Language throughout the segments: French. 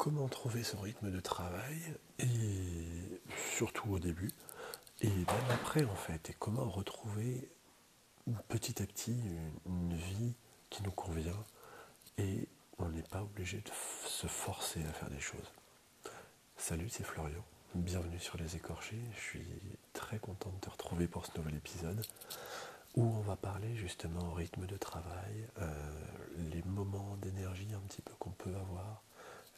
comment trouver son rythme de travail, et surtout au début, et même après en fait, et comment retrouver petit à petit une, vie qui nous convient, et on n'est pas obligé de se forcer à faire des choses. Salut, c'est Florian, bienvenue sur Les Écorchés, je suis très content de te retrouver pour ce nouvel épisode où on va parler justement au rythme de travail, euh, les moments d'énergie un petit peu qu'on peut avoir,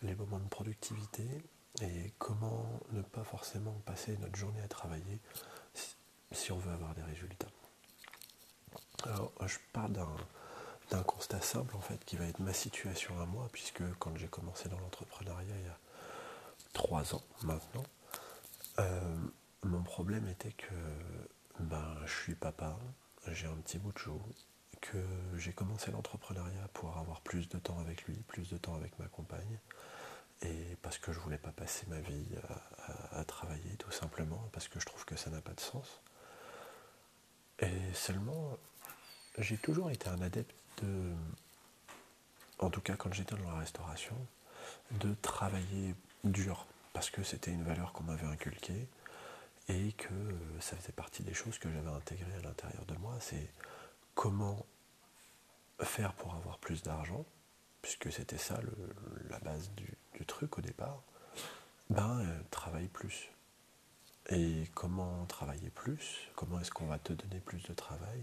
les moments de productivité et comment ne pas forcément passer notre journée à travailler si, on veut avoir des résultats. Alors, je pars d'un constat simple en fait qui va être ma situation à moi puisque quand j'ai commencé dans l'entrepreneuriat il y a trois ans maintenant, euh, mon problème était que ben, je suis papa, j'ai un petit bout de chou, que j'ai commencé l'entrepreneuriat pour avoir plus de temps avec lui, plus de temps avec ma compagne, et parce que je voulais pas passer ma vie à, travailler tout simplement, parce que je trouve que ça n'a pas de sens. Et seulement, j'ai toujours été un adepte de, en tout cas quand j'étais dans la restauration, de travailler dur, parce que c'était une valeur qu'on m'avait inculquée, et que ça faisait partie des choses que j'avais intégrées à l'intérieur de moi, c'est comment faire pour avoir plus d'argent, puisque c'était ça la base du, truc au départ, ben euh, travaille plus. Et comment travailler plus? Comment est-ce qu'on va te donner plus de travail?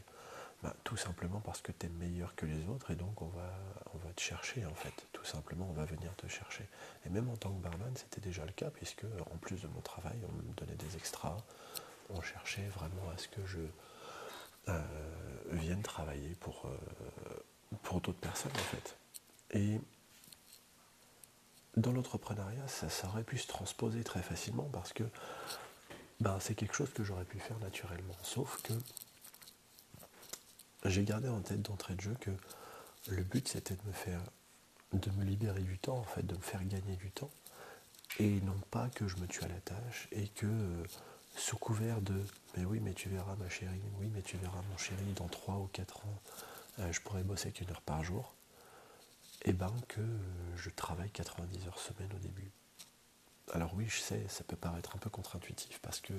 Ben, Tout simplement parce que tu es meilleur que les autres et donc on va, on va te chercher en fait. Tout simplement, on va venir te chercher. Et même en tant que barman, c'était déjà le cas puisque en plus de mon travail, on me donnait des extras. On cherchait vraiment à ce que je euh, vienne travailler pour, euh, pour d'autres personnes en fait. Et dans l'entrepreneuriat, ça, aurait pu se transposer très facilement parce que ben, c'est quelque chose que j'aurais pu faire naturellement. Sauf que j'ai gardé en tête d'entrée de jeu que le but c'était de me faire de me libérer du temps, en fait, de me faire gagner du temps, et non pas que je me tue à la tâche et que euh, sous couvert de mais oui mais tu verras ma chérie, oui mais tu verras mon chéri dans 3 ou 4 ans, je pourrais bosser qu'une heure par jour, et ben que euh, je travaille 90 heures semaine au début. Alors oui, je sais, ça peut paraître un peu contre-intuitif parce que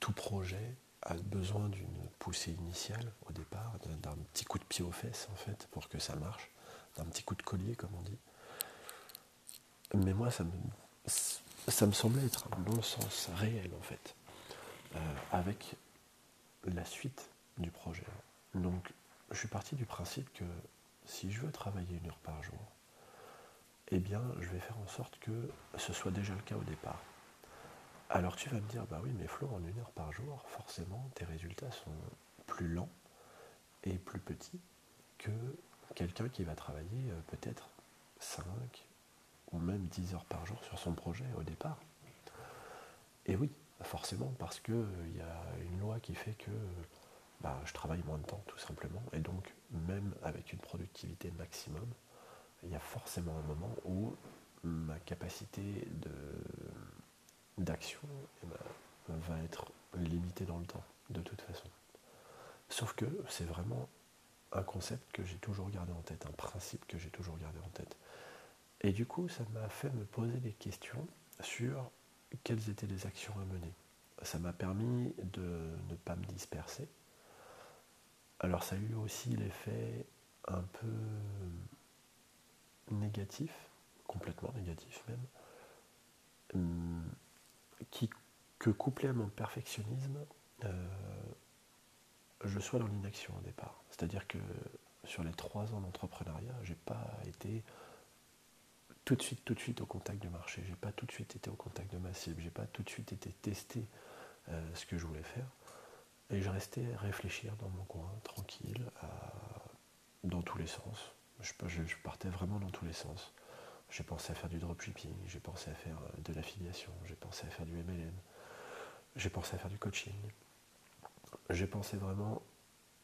tout projet a besoin d'une poussée initiale au départ, d'un petit coup de pied aux fesses en fait pour que ça marche, d'un petit coup de collier comme on dit. Mais moi, ça me, semblait être un bon sens réel en fait, euh, avec la suite du projet. Donc je suis parti du principe que si je veux travailler une heure par jour, eh bien, je vais faire en sorte que ce soit déjà le cas au départ. Alors tu vas me dire, bah oui, mais Flo, en une heure par jour, forcément, tes résultats sont plus lents et plus petits que quelqu'un qui va travailler euh, peut-être 5 ou même 10 heures par jour sur son projet au départ. Et oui, forcément, parce qu'il euh, y a une loi qui fait que bah, je travaille moins de temps, tout simplement. Et donc, même avec une productivité maximum, il y a forcément un moment où ma capacité d'action eh ben, va être limitée dans le temps, de toute façon. Sauf que c'est vraiment un concept que j'ai toujours gardé en tête, un principe que j'ai toujours gardé en tête. Et du coup, ça m'a fait me poser des questions sur quelles étaient les actions à mener. Ça m'a permis de ne pas me disperser. Alors ça a eu aussi l'effet un peu négatif, complètement négatif même, hum, que couplé à mon perfectionnisme, euh, je sois dans l'inaction au départ. C'est-à-dire que sur les trois ans d'entrepreneuriat, j'ai pas été tout de suite, au contact du marché. J'ai pas tout de suite été au contact de ma cible. J'ai pas tout de suite été testé euh, ce que je voulais faire. Et je restais réfléchir dans mon coin, tranquille, dans tous les sens. Je, je, partais vraiment dans tous les sens. J'ai pensé à faire du dropshipping, j'ai pensé à faire euh, de l'affiliation, j'ai pensé à faire du MLM, j'ai pensé à faire du coaching. J'ai pensé vraiment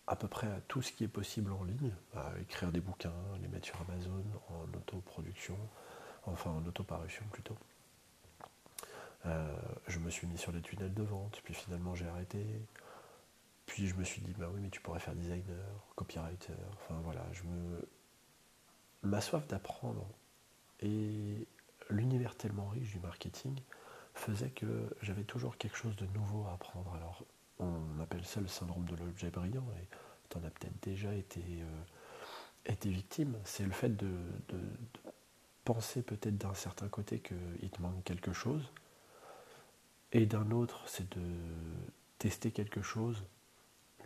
à peu près à tout ce qui est possible en ligne, à écrire des bouquins, les mettre sur Amazon en autoproduction, enfin en autoparution plutôt. Euh, je me suis mis sur les tunnels de vente, puis finalement j'ai arrêté. Je me suis dit, bah oui, mais tu pourrais faire designer, copywriter, enfin voilà, je me. Ma soif d'apprendre et tellement riche du marketing faisait que j'avais toujours quelque chose de nouveau à apprendre. Alors, on appelle ça le syndrome de l'objet brillant, et tu en as peut-être déjà été, euh, été victime. C'est le fait de, penser peut-être d'un certain côté qu'il te manque quelque chose, et d'un autre, c'est de tester quelque chose,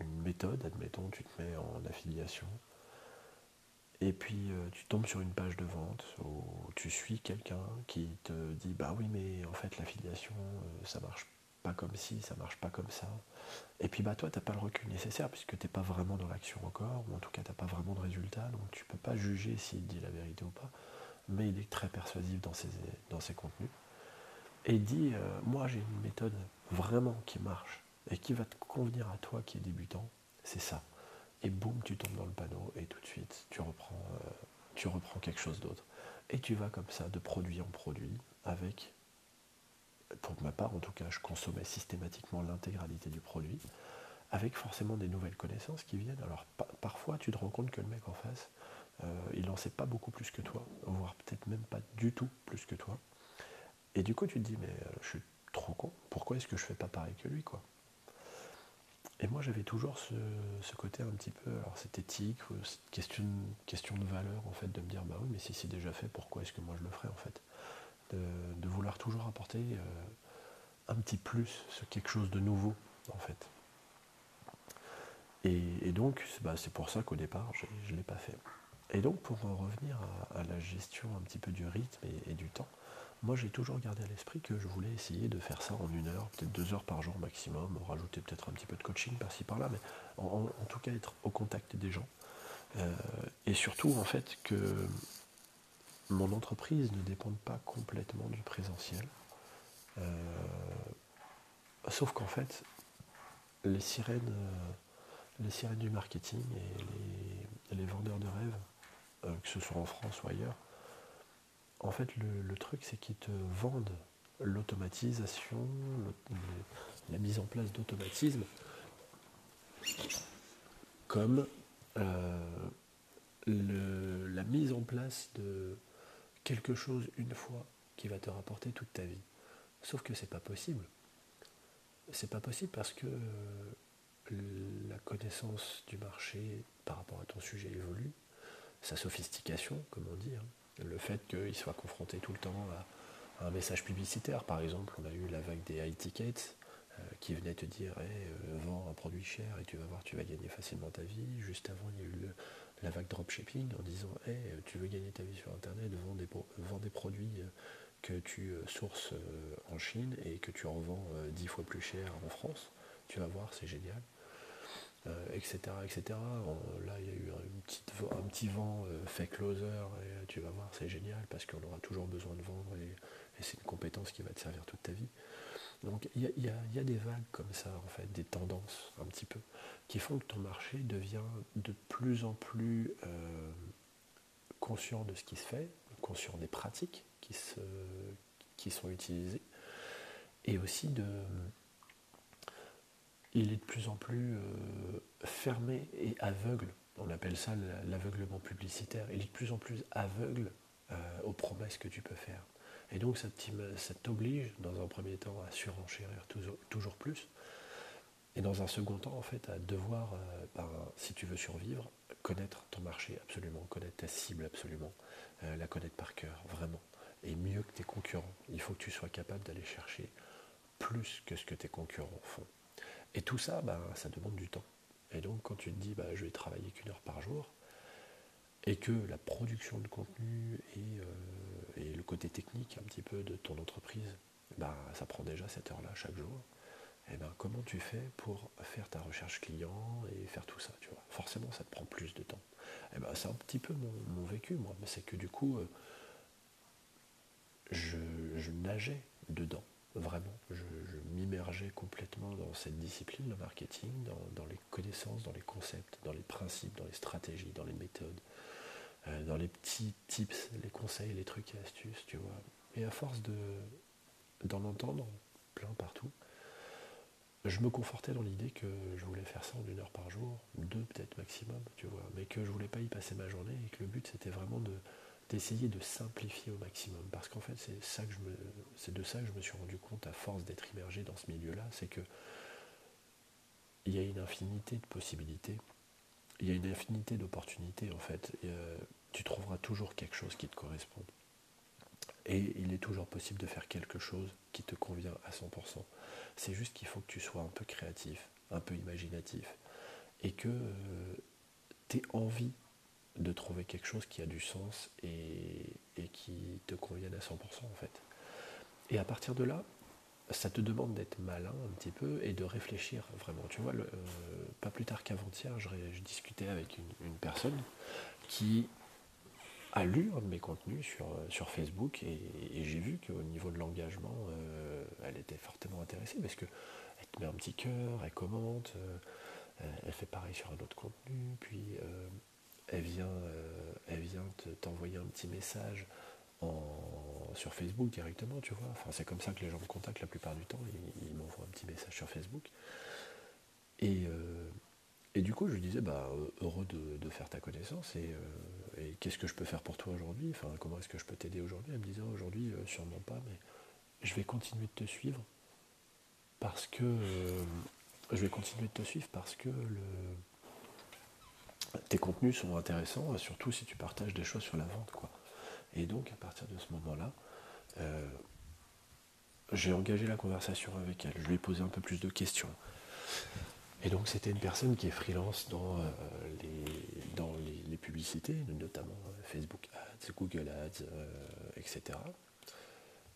une méthode, admettons, tu te mets en affiliation, et puis euh, tu tombes sur une page de vente où tu suis quelqu'un qui te dit bah oui mais en fait l'affiliation euh, ça marche pas comme ci, ça marche pas comme ça. Et puis bah toi t'as pas le recul nécessaire puisque t'es pas vraiment dans l'action encore, ou en tout cas t'as pas vraiment de résultat, donc tu peux pas juger s'il dit la vérité ou pas. Mais il est très persuasif dans ses, contenus. Et il dit euh, moi j'ai une méthode vraiment qui marche et qui va te convenir à toi qui est débutant, c'est ça et boum, tu tombes dans le panneau et tout de suite, tu reprends, euh, tu reprends quelque chose d'autre. Et tu vas comme ça, de produit en produit, avec, pour ma part en tout cas, je consommais systématiquement l'intégralité du produit, avec forcément des nouvelles connaissances qui viennent. Alors parfois, tu te rends compte que le mec en face, euh, il n'en sait pas beaucoup plus que toi, voire peut-être même pas du tout plus que toi. Et du coup, tu te dis, mais euh, je suis trop con, pourquoi est-ce que je fais pas pareil que lui, quoi? Et moi, j'avais toujours ce, côté un petit peu, alors c'est éthique, cette question, question de valeur, en fait, de me dire, bah oui, mais si c'est déjà fait, pourquoi est-ce que moi je le ferais, en fait? De, vouloir toujours apporter euh, un petit plus, quelque chose de nouveau, en fait. Et, donc, bah, c'est pour ça qu'au départ, je ne l'ai pas fait. Et donc, pour en revenir à, la gestion un petit peu du rythme et du temps, moi, j'ai toujours gardé à l'esprit que je voulais essayer de faire ça en une heure, peut-être deux heures par jour maximum, rajouter peut-être un petit peu de coaching par-ci par-là, mais en, tout cas être au contact des gens. Euh, et surtout, en fait, que mon entreprise ne dépende pas complètement du présentiel. Euh, sauf qu'en fait, les sirènes, euh, les sirènes du marketing et les, vendeurs de rêves, que ce soit en France ou ailleurs, en fait, le, truc, c'est qu'ils te vendent l'automatisation, la mise en place d'automatisme comme euh, la mise en place de quelque chose une fois qui va te rapporter toute ta vie. Sauf que c'est pas possible. C'est pas possible parce que la connaissance du marché par rapport à ton sujet évolue, sa sophistication, comme on dit. Hein le fait qu'il soit confronté tout le temps à, un message publicitaire. Par exemple, on a eu la vague des high tickets euh, qui venait te dire euh, vends un produit cher et tu vas voir, tu vas gagner facilement ta vie. Juste avant, il y a eu la vague dropshipping en disant tu veux gagner ta vie sur Internet, vends des, produits euh, que tu sources en Chine et que tu revends dix fois plus cher en France. Tu vas voir, c'est génial etc., euh, etc. là, il y a eu un petit vent euh, fait closer, et euh, tu vas voir, c'est génial parce qu'on aura toujours besoin de vendre et, c'est une compétence qui va te servir toute ta vie. Donc il y, a, des vagues comme ça, en fait, des tendances un petit peu, qui font que ton marché devient de plus en plus conscient de ce qui se fait, conscient des pratiques qui, se, qui sont utilisées, et aussi de, il est de plus en plus euh, fermé et aveugle. On appelle ça l'aveuglement publicitaire. Il est de plus en plus aveugle euh, aux promesses que tu peux faire. Et donc ça t'oblige, dans un premier temps, à surenchérir toujours, plus. Et dans un second temps, en fait, à devoir, euh, ben, si tu veux survivre, connaître ton marché absolument, connaître ta cible absolument, la connaître par cœur, vraiment. Et mieux que tes concurrents. Il faut que tu sois capable d'aller chercher plus que ce que tes concurrents font. Et tout ça, ben, ça demande du temps. Et donc quand tu te dis, bah, je vais travailler qu'une heure par jour, et que la production de contenu et, euh, le côté technique un petit peu de ton entreprise, ben, ça prend déjà cette heure-là chaque jour, et ben, comment tu fais pour faire ta recherche client et faire tout ça tu vois? Forcément, ça te prend plus de temps. Et ben, c'est un petit peu mon, vécu, moi. C'est que du coup, euh, je nageais dedans vraiment. Complètement dans cette discipline, le marketing, dans, les connaissances, dans les concepts, dans les principes, dans les stratégies, dans les méthodes, euh, dans les petits tips, les conseils, les trucs et astuces, tu vois. Et à force de, d'en entendre plein partout, je me confortais dans l'idée que je voulais faire ça en une heure par jour, deux peut-être maximum, tu vois, mais que je voulais pas y passer ma journée et que le but c'était vraiment de, d'essayer de simplifier au maximum. Parce qu'en fait, c'est de ça que je me suis rendu compte à force d'être immergé dans ce milieu-là, c'est que il y a une infinité de possibilités, il y a une infinité d'opportunités en fait. Euh, tu trouveras toujours quelque chose qui te correspond. Et il est toujours possible de faire quelque chose qui te convient à 100%. C'est juste qu'il faut que tu sois un peu créatif, un peu imaginatif, et que euh, tu aies envie de trouver quelque chose qui a du sens et, qui te convienne à 100% en fait. Et à partir de là, ça te demande d'être malin un petit peu et de réfléchir vraiment. Tu vois, euh, pas plus tard qu'avant-hier, je, discutais avec une, personne qui a lu un de mes contenus sur, euh, Facebook et, j'ai vu qu'au niveau de l'engagement, euh, elle était fortement intéressée parce qu'elle te met un petit cœur, elle commente, elle fait pareil sur un autre contenu, puis elle vient, euh, elle vient t'envoyer un petit message sur Facebook directement, tu vois. Enfin, c'est comme ça que les gens me contactent la plupart du temps. Ils, m'envoient un petit message sur Facebook. Et, euh, du coup, je lui disais, bah, heureux de, faire ta connaissance. Et, euh, et qu'est-ce que je peux faire pour toi aujourd'hui? Enfin, comment est-ce que je peux t'aider aujourd'hui? Elle me disait, aujourd'hui, sûrement pas, mais je vais continuer de te suivre parce que je vais continuer de te suivre parce que le tes contenus sont intéressants, surtout si tu partages des choses sur la vente. Quoi. Et donc, à partir de ce moment-là, euh, j'ai engagé la conversation avec elle. Je lui ai posé un peu plus de questions. Et donc, c'était une personne qui est freelance dans, euh, les, publicités, notamment euh, Facebook Ads, Google Ads, etc.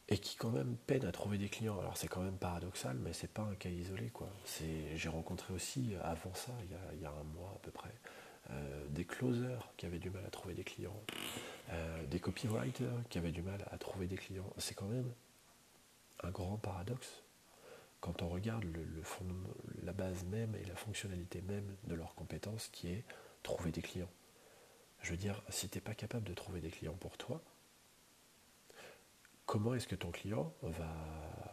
Et qui, quand même, peine à trouver des clients. Alors, c'est quand même paradoxal, mais c'est pas un cas isolé. J'ai rencontré aussi, avant ça, il y a un mois à peu près, euh, des closers qui avaient du mal à trouver des clients, euh, des copywriters qui avaient du mal à trouver des clients. C'est quand même un grand paradoxe quand on regarde la base même et la fonctionnalité même de leurs compétences qui est trouver des clients. Je veux dire, si tu n'es pas capable de trouver des clients pour toi, comment est-ce que ton client va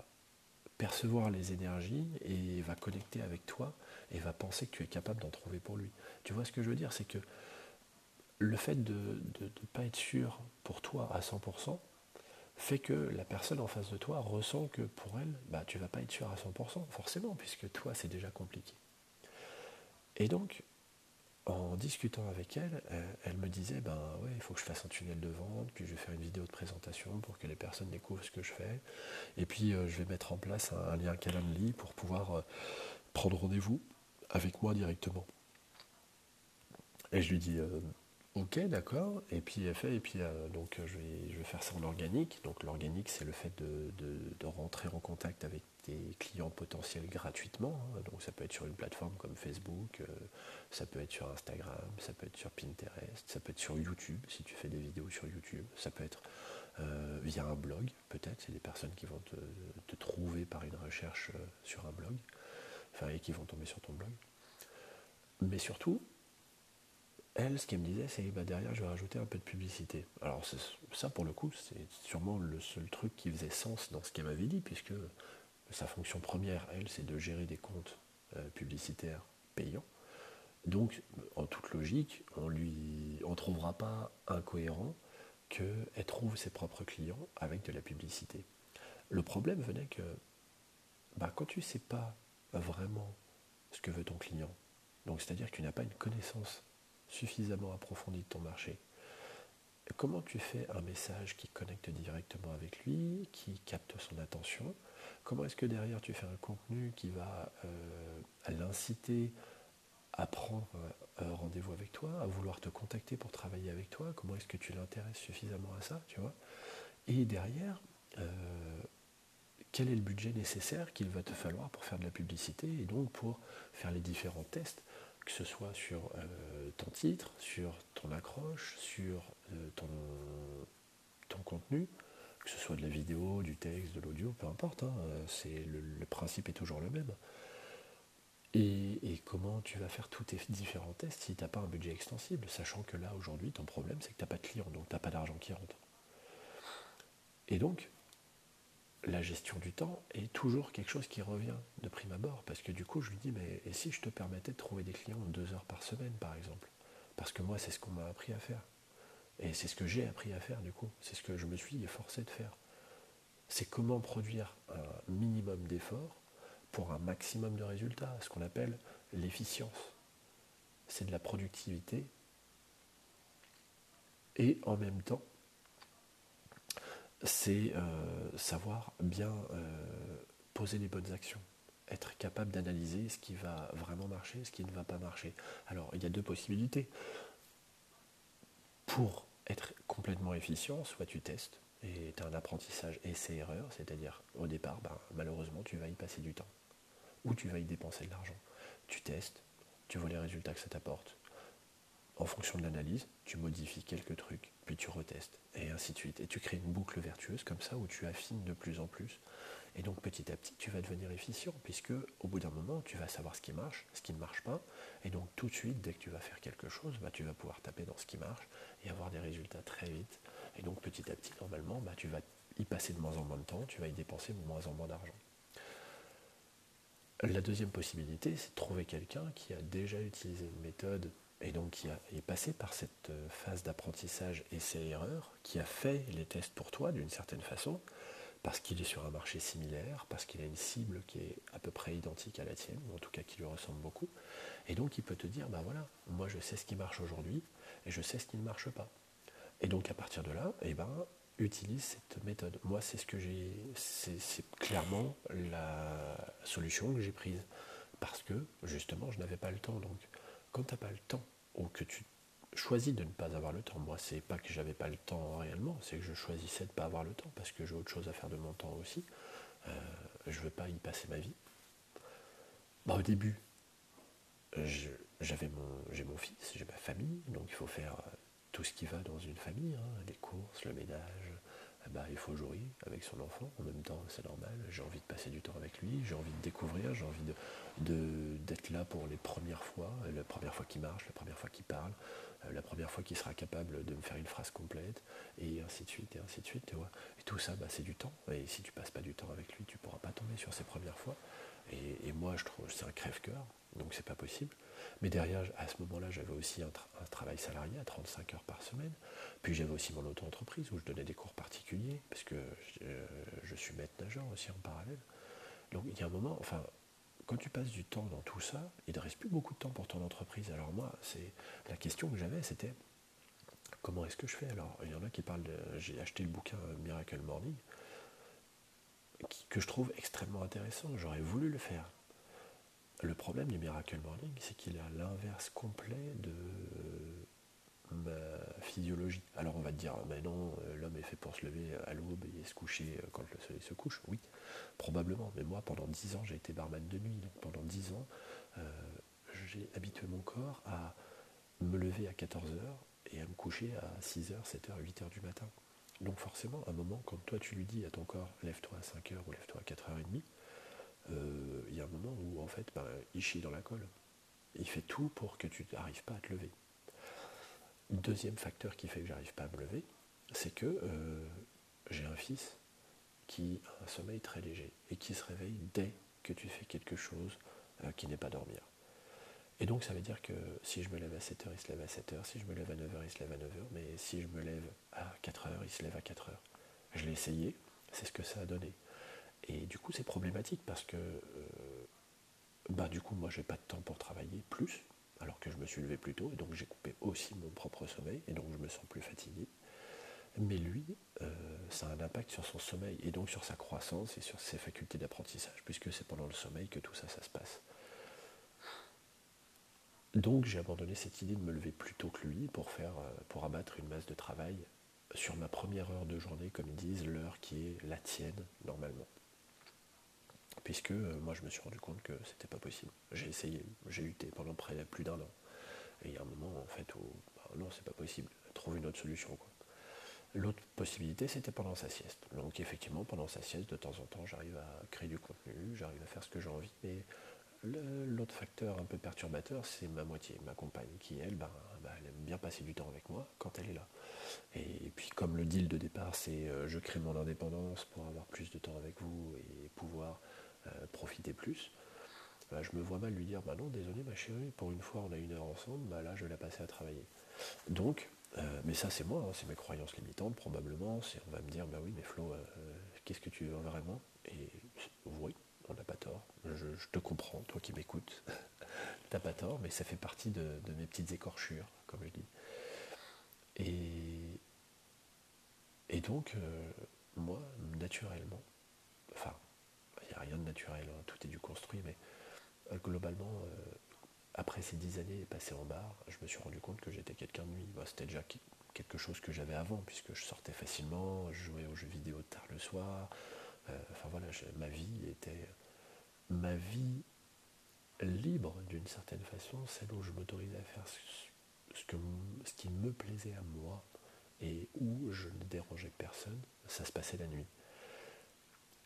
percevoir les énergies et va connecter avec toi et va penser que tu es capable d'en trouver pour lui. Tu vois ce que je veux dire? C'est que le fait de ne pas être sûr pour toi à 100% fait que la personne en face de toi ressent que pour elle, bah, tu ne vas pas être sûr à 100%, forcément, puisque toi, c'est déjà compliqué. Et donc, en discutant avec elle, euh, elle me disait ben ouais, il faut que je fasse un tunnel de vente, puis je vais faire une vidéo de présentation pour que les personnes découvrent ce que je fais, et puis euh, je vais mettre en place un, lien Calendly pour pouvoir euh, prendre rendez-vous avec moi directement. Et je lui dis Ok, d'accord. Et puis et puis donc je vais, je vais faire ça en organique. Donc l'organique, c'est le fait de, rentrer en contact avec des clients potentiels gratuitement. Hein. Donc ça peut être sur une plateforme comme Facebook, euh, ça peut être sur Instagram, ça peut être sur Pinterest, ça peut être sur YouTube si tu fais des vidéos sur YouTube, ça peut être euh, via un blog peut-être, c'est des personnes qui vont te, trouver par une recherche euh, sur un blog, enfin et qui vont tomber sur ton blog. Mais surtout, elle, ce qu'elle me disait, c'est bah, derrière, je vais rajouter un peu de publicité. Alors ça, pour le coup, c'est sûrement le seul truc qui faisait sens dans ce qu'elle m'avait dit, puisque sa fonction première, elle, c'est de gérer des comptes euh, publicitaires payants. Donc, en toute logique, on lui, on trouvera pas incohérent qu'elle trouve ses propres clients avec de la publicité. Le problème venait que bah, quand tu ne sais pas vraiment ce que veut ton client, c'est-à-dire que tu n'as pas une connaissance suffisamment approfondie de ton marché, comment tu fais un message qui connecte directement avec lui, qui capte son attention, Comment est-ce que derrière tu fais un contenu qui va euh, l'inciter à prendre euh, rendez-vous avec toi, à vouloir te contacter pour travailler avec toi? Comment est-ce que tu l'intéresses suffisamment à ça, Et derrière, euh, quel est le budget nécessaire qu'il va te falloir pour faire de la publicité et donc pour faire les différents tests, que ce soit sur ton titre, sur ton accroche, sur ton, ton contenu, que ce soit de la vidéo, du texte, de l'audio, peu importe, hein, c'est le, principe est toujours le même. Et, comment tu vas faire tous tes différents tests si tu n'as pas un budget extensible, sachant que là aujourd'hui ton problème c'est que tu n'as pas de clients, donc tu n'as pas d'argent qui rentre. Et donc, la gestion du temps est toujours quelque chose qui revient de prime abord, parce que du coup je lui dis, mais et si je te permettais de trouver des clients deux heures par semaine par exemple? Parce que moi c'est ce qu'on m'a appris à faire. Et c'est ce que j'ai appris à faire du coup. C'est ce que je me suis forcé de faire. C'est comment produire un minimum d'efforts pour un maximum de résultats, ce qu'on appelle l'efficience. C'est de la productivité et en même temps, c'est euh, savoir bien euh, poser les bonnes actions, être capable d'analyser ce qui va vraiment marcher, ce qui ne va pas marcher. Alors, il y a deux possibilités. Pour être complètement efficient, soit tu testes et tu as un apprentissage essai-erreur, c'est-à-dire au départ, ben, malheureusement, tu vas y passer du temps ou tu vas y dépenser de l'argent. Tu testes, tu vois les résultats que ça t'apporte. En fonction de l'analyse, tu modifies quelques trucs, puis tu retestes, et ainsi de suite. Et tu crées une boucle vertueuse comme ça où tu affines de plus en plus. Et donc petit à petit, tu vas devenir efficient, puisque au bout d'un moment, tu vas savoir ce qui marche, ce qui ne marche pas. Et donc tout de suite, dès que tu vas faire quelque chose, bah, tu vas pouvoir taper dans ce qui marche et avoir des résultats très vite. Et donc petit à petit, normalement, bah, tu vas y passer de moins en moins de temps, tu vas y dépenser de moins en moins d'argent. La deuxième possibilité, c'est de trouver quelqu'un qui a déjà utilisé une méthode et donc qui est passé par cette euh, phase d'apprentissage essai-erreur, qui a fait les tests pour toi d'une certaine façon, parce qu'il est sur un marché similaire, parce qu'il a une cible qui est à peu près identique à la tienne, ou en tout cas qui lui ressemble beaucoup, et donc il peut te dire, ben voilà, moi je sais ce qui marche aujourd'hui, et je sais ce qui ne marche pas. Et donc à partir de là, eh ben, utilise cette méthode. Moi, c'est ce que j'ai, c'est clairement la solution que j'ai prise parce que justement, je n'avais pas le temps. Donc, quand tu n'as pas le temps ou que tu choisis de ne pas avoir le temps, moi, c'est pas que j'avais pas le temps réellement, c'est que je choisissais de ne pas avoir le temps parce que j'ai autre chose à faire de mon temps aussi. Euh, je veux pas y passer ma vie. Bah, au début, j'avais mon, j'ai mon fils, j'ai ma famille, donc il faut faire tout ce qui va dans une famille, hein, les courses, le ménage, eh ben, il faut jouer avec son enfant. En même temps, c'est normal. J'ai envie de passer du temps avec lui, j'ai envie de découvrir, j'ai envie d'être là pour les premières fois, la première fois qu'il marche, la première fois qu'il parle, euh, la première fois qu'il sera capable de me faire une phrase complète, et ainsi de suite, et ainsi de suite. Et tout ça, bah, c'est du temps. Et si tu passes pas du temps avec lui, tu pourras pas tomber sur ses premières fois. Et, et moi, je trouve c'est un crève-cœur, donc c'est pas possible. Mais derrière, à ce moment-là, j'avais aussi un, travail salarié à 35 heures par semaine. Puis j'avais aussi mon auto-entreprise où je donnais des cours particuliers, parce que je, suis maître nageur aussi en parallèle. Donc il y a un moment, enfin, quand tu passes du temps dans tout ça, il ne reste plus beaucoup de temps pour ton entreprise. Alors moi, c'est la question que j'avais, c'était comment est-ce que je fais Alors? Il y en a qui parlent de, j'ai acheté le bouquin Miracle Morning, que je trouve extrêmement intéressant. J'aurais voulu le faire. Le problème du Miracle Morning, c'est qu'il a l'inverse complet de ma physiologie. Alors on va te dire, mais non, euh, l'homme est fait pour se lever à l'aube et se coucher euh, quand le soleil se couche. Oui, probablement. Mais moi, pendant 10 ans, j'ai été barman de nuit. Donc pendant 10 ans, euh, j'ai habitué mon corps à me lever à 14h et à me coucher à 6h, 7h, 8h du matin. Donc forcément, à un moment, quand toi tu lui dis à ton corps, lève-toi à 5h ou lève-toi à 4h30, euh, il y a un moment où en fait ben, il chie dans la colle. Il fait tout pour que tu n'arrives pas à te lever. Deuxième facteur qui fait que j'arrive pas à me lever, c'est que euh, j'ai un fils qui a un sommeil très léger et qui se réveille dès que tu fais quelque chose euh, qui n'est pas dormir. Et donc ça veut dire que si je me lève à 7h, il se lève à 7h, si je me lève à 9h, il se lève à 9h, mais si je me lève à 4h, il se lève à 4h. Je l'ai essayé, c'est ce que ça a donné. Et du coup, c'est problématique parce que, euh, bah, du coup, moi, j'ai pas de temps pour travailler plus, alors que je me suis levé plus tôt, et donc j'ai coupé aussi mon propre sommeil, et donc je me sens plus fatigué. Mais lui, euh, ça a un impact sur son sommeil, et donc sur sa croissance et sur ses facultés d'apprentissage, puisque c'est pendant le sommeil que tout ça, ça se passe. Donc j'ai abandonné cette idée de me lever plus tôt que lui pour, faire, euh, pour abattre une masse de travail sur ma première heure de journée, comme ils disent, l'heure qui est la tienne normalement puisque euh, moi je me suis rendu compte que c'était pas possible. J'ai essayé, j'ai lutté pendant près plus d'un an. Et il y a un moment en fait où bah, non c'est pas possible, trouve une autre solution L'autre possibilité c'était pendant sa sieste. Donc effectivement pendant sa sieste de temps en temps j'arrive à créer du contenu, j'arrive à faire ce que j'ai envie, mais l'autre facteur un peu perturbateur c'est ma moitié, ma compagne, qui elle, ben, ben, elle aime bien passer du temps avec moi quand elle est là. Et puis comme le deal de départ c'est euh, je crée mon indépendance pour avoir plus de temps avec vous et pouvoir euh, profiter plus, bah, je me vois mal lui dire bah non désolé ma chérie, pour une fois on a une heure ensemble, bah là je vais la passer à travailler. Donc Euh, mais ça, c'est moi, hein, c'est mes croyances limitantes, probablement. On va me dire, bah oui, mais Flo, qu'est-ce que tu veux vraiment? Et oui, on n'a pas tort. Je, te comprends, toi qui m'écoutes. T'as pas tort, mais ça fait partie de, mes petites écorchures, comme je dis. Et, donc, moi, naturellement, enfin, a rien de naturel, hein, tout est du construit, mais euh, globalement, euh, après ces dix années passées en bar, je me suis rendu compte que j'étais quelqu'un de nuit. C'était déjà quelque chose que j'avais avant, puisque je sortais facilement, je jouais aux jeux vidéo tard le soir. Euh, enfin voilà, ma vie était ma vie libre d'une certaine façon, celle où je m'autorisais à faire ce, que, ce qui me plaisait à moi et où je ne dérangeais personne, ça se passait la nuit.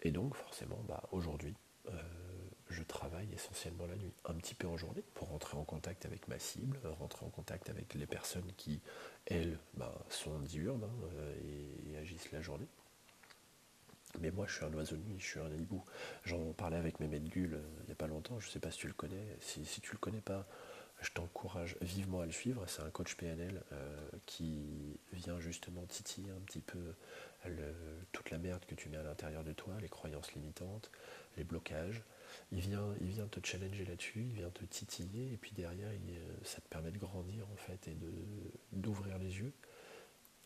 Et donc forcément, bah, aujourd'hui, euh, je travaille essentiellement la nuit, un petit peu en journée, pour rentrer en contact avec ma cible, rentrer en contact avec les personnes qui, elles, bah, sont diurnes hein, euh, et, agissent la journée. Mais moi, je suis un oiseau de nuit, je suis un hibou. J'en parlais avec Mehmet Gull euh, il n'y a pas longtemps, je ne sais pas si tu le connais. Si, si tu le connais pas, je t'encourage vivement à le suivre. C'est un coach PNL qui vient justement titiller un petit peu toute la merde que tu mets à l'intérieur de toi, les croyances limitantes, les blocages. Il vient, il vient te challenger là-dessus, il vient te titiller, et puis derrière, euh, ça te permet de grandir en fait et d'ouvrir les yeux,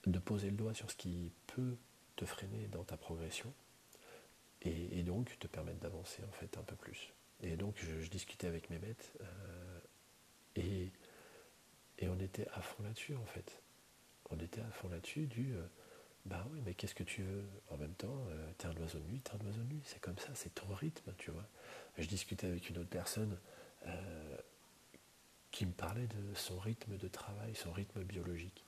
de poser le doigt sur ce qui peut te freiner dans ta progression, et, donc te permettre d'avancer en fait un peu plus. Et donc je, discutais avec mes maîtres, euh, et, on était à fond là-dessus en fait. On était à fond là-dessus du euh, bah oui, mais qu'est-ce que tu veux En même temps, euh, t'es un oiseau de nuit, t'es un oiseau de nuit, c'est comme ça, c'est ton rythme, tu vois. Je discutais avec une autre personne euh, qui me parlait de son rythme de travail, son rythme biologique.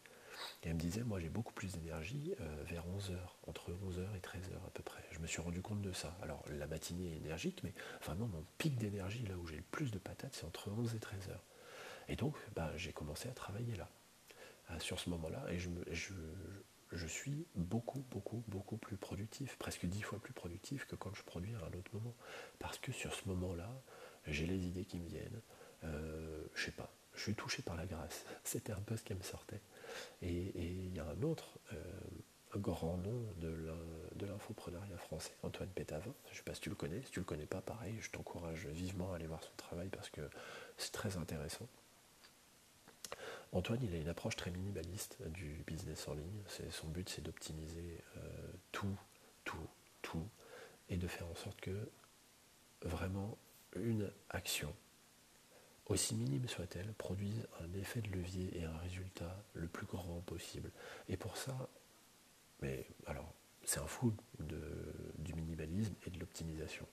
Et elle me disait, moi j'ai beaucoup plus d'énergie euh, vers 11h, entre 11h et 13h à peu près. Je me suis rendu compte de ça. Alors la matinée est énergique, mais vraiment mon pic d'énergie, là où j'ai le plus de patates, c'est entre 11 et 13h. Et donc, bah, j'ai commencé à travailler là, sur ce moment-là, et je, me, je, je suis beaucoup, beaucoup, beaucoup plus productif, presque dix fois plus productif que quand je produis à un autre moment. Parce que sur ce moment-là, j'ai les idées qui me viennent. Euh, je sais pas, je suis touché par la grâce. C'était un peu ce qui me sortait. Et il y a un autre euh, grand nom de l'infoprenariat français, Antoine Pétavin. Je ne sais pas si tu le connais. Si tu ne le connais pas, pareil, je t'encourage vivement à aller voir son travail parce que c'est très intéressant. Antoine, il a une approche très minimaliste du business en ligne. son but, c'est d'optimiser euh, tout, tout, tout, et de faire en sorte que vraiment une action, aussi minime soit-elle, produise un effet de levier et un résultat le plus grand possible. Et pour ça, mais alors, c'est un fou du minimalisme et de l'optimisation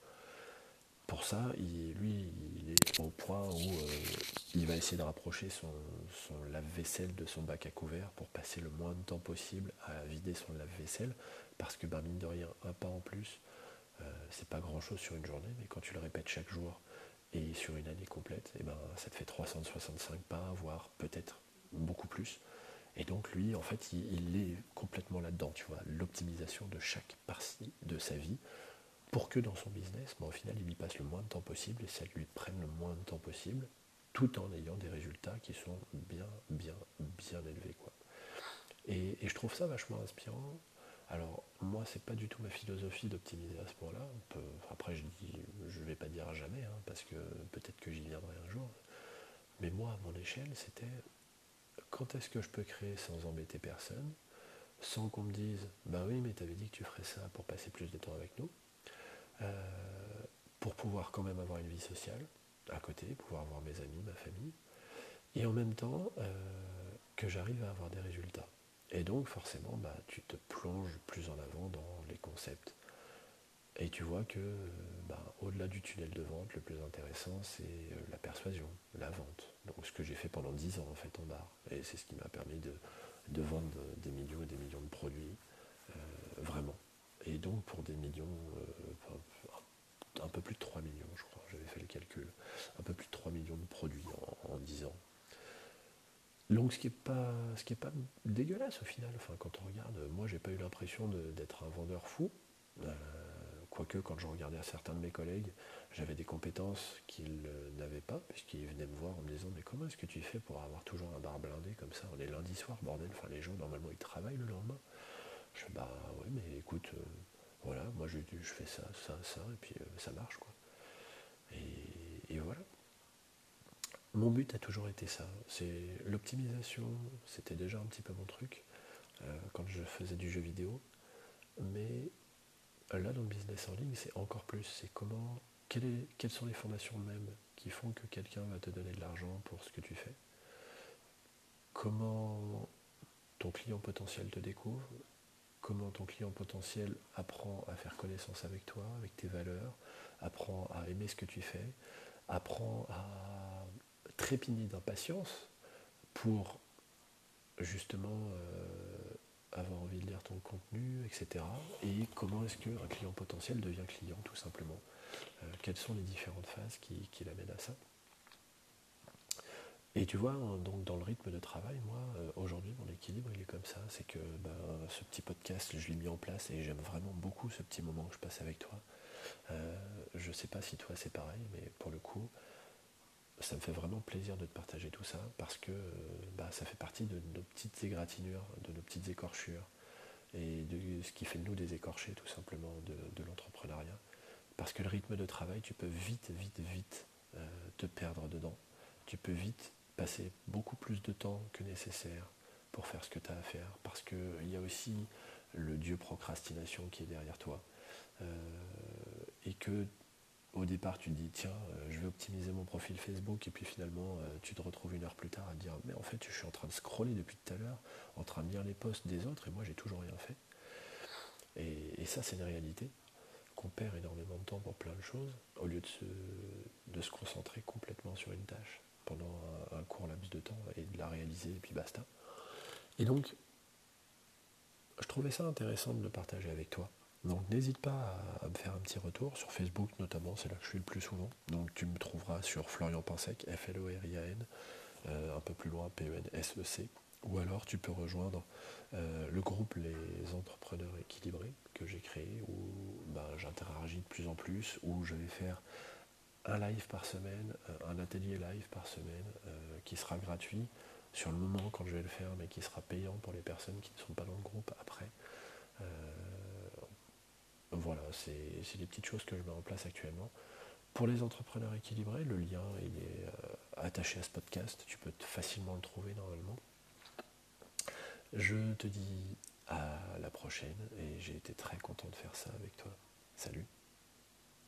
pour ça, lui, il est au point où euh, il va essayer de rapprocher son, lave-vaisselle de son bac à couvert pour passer le moins de temps possible à vider son lave-vaisselle, parce que ben, mine de rien, un pas en plus, euh, c'est pas grand-chose sur une journée, mais quand tu le répètes chaque jour et sur une année complète, et eh ben, ça te fait 365 pas, voire peut-être beaucoup plus. Et donc lui, en fait, il, il est complètement là-dedans, tu vois, l'optimisation de chaque partie de sa vie pour que dans son business, au final, il y passe le moins de temps possible et ça lui prenne le moins de temps possible, tout en ayant des résultats qui sont bien, bien, bien élevés. Quoi. Et, je trouve ça vachement inspirant. Alors, moi, c'est pas du tout ma philosophie d'optimiser à ce point-là. Après, je dis, je vais pas dire à jamais, hein, parce que peut-être que j'y viendrai un jour. Mais moi, à mon échelle, c'était quand est-ce que je peux créer sans embêter personne, sans qu'on me dise, bah oui, mais tu avais dit que tu ferais ça pour passer plus de temps avec nous. Euh, pour pouvoir quand même avoir une vie sociale à côté, pouvoir voir mes amis, ma famille, et en même temps euh, que j'arrive à avoir des résultats. Et donc forcément, bah, tu te plonges plus en avant dans les concepts. Et tu vois que bah, au-delà du tunnel de vente, le plus intéressant, c'est euh, la persuasion, la vente. Donc ce que j'ai fait pendant 10 ans en fait en bar. Et c'est ce qui m'a permis de, vendre des millions et des millions de produits, vraiment. Et donc pour des millions, un peu plus de 3 millions, je crois, j'avais fait le calcul, un peu plus de 3 millions de produits en, 10 ans. Donc ce qui n'est pas, pas dégueulasse au final, enfin, quand on regarde, moi j'ai pas eu l'impression d'être un vendeur fou, euh, Quoique quand je regardais à certains de mes collègues, j'avais des compétences qu'ils n'avaient pas, puisqu'ils venaient me voir en me disant mais comment est-ce que tu fais pour avoir toujours un bar blindé comme ça? On est lundi soir, bordel, enfin les gens normalement ils travaillent le lendemain. Je fais bah ouais mais écoute, euh, voilà, moi je, fais ça, ça, ça, et puis euh, ça marche quoi. Et, voilà. Mon but a toujours été ça, c'est l'optimisation, c'était déjà un petit peu mon truc euh, quand je faisais du jeu vidéo, mais là dans le business en ligne c'est encore plus, c'est comment, quelles, sont les fondations même qui font que quelqu'un va te donner de l'argent pour ce que tu fais, comment ton client potentiel te découvre, comment ton client potentiel apprend à faire connaissance avec toi, avec tes valeurs, apprend à aimer ce que tu fais, apprend à trépigner d'impatience pour justement euh, avoir envie de lire ton contenu, etc. Et comment est-ce qu'un client potentiel devient client tout simplement? Euh, Quelles sont les différentes phases qui, qui l'amènent à ça? Et tu vois, donc dans le rythme de travail, moi, euh, aujourd'hui, mon équilibre, il est comme ça. C'est que ben, ce petit podcast, je l'ai mis en place et j'aime vraiment beaucoup ce petit moment que je passe avec toi. Euh, je ne sais pas si toi c'est pareil, mais pour le coup, ça me fait vraiment plaisir de te partager tout ça parce que bah, ça fait partie de nos petites égratignures, de nos petites écorchures et de ce qui fait de nous des écorchés tout simplement de, l'entrepreneuriat. Parce que le rythme de travail, tu peux vite, vite, vite euh, te perdre dedans. Tu peux vite passer beaucoup plus de temps que nécessaire pour faire ce que tu as à faire, parce qu'il y a aussi le dieu procrastination qui est derrière toi, euh, et que au départ tu te dis tiens euh, je vais optimiser mon profil Facebook et puis finalement euh, tu te retrouves une heure plus tard à dire mais en fait je suis en train de scroller depuis tout à l'heure en train de lire les posts des autres et moi j'ai toujours rien fait. Et, ça c'est une réalité qu'on perd énormément de temps pour plein de choses au lieu de se, de se concentrer complètement sur une tâche pendant un, court laps de temps et de la réaliser et puis basta. Et donc, je trouvais ça intéressant de le partager avec toi. Donc n'hésite pas à, me faire un petit retour sur Facebook notamment, c'est là que je suis le plus souvent. Donc tu me trouveras sur Florian Pinsec, F-L-O-R-I-A-N, euh, un peu plus loin P-E-N-S-E-C. Ou alors tu peux rejoindre euh, le groupe Les Entrepreneurs Équilibrés que j'ai créé, où ben, j'interagis de plus en plus, où je vais faire un live par semaine, euh, un atelier live par semaine euh, qui sera gratuit sur le moment quand je vais le faire, mais qui sera payant pour les personnes qui ne sont pas dans le groupe après. Euh, voilà, c'est des petites choses que je mets en place actuellement. Pour les entrepreneurs équilibrés, le lien est attaché à ce podcast, tu peux facilement le trouver normalement. Je te dis à la prochaine et j'ai été très content de faire ça avec toi. Salut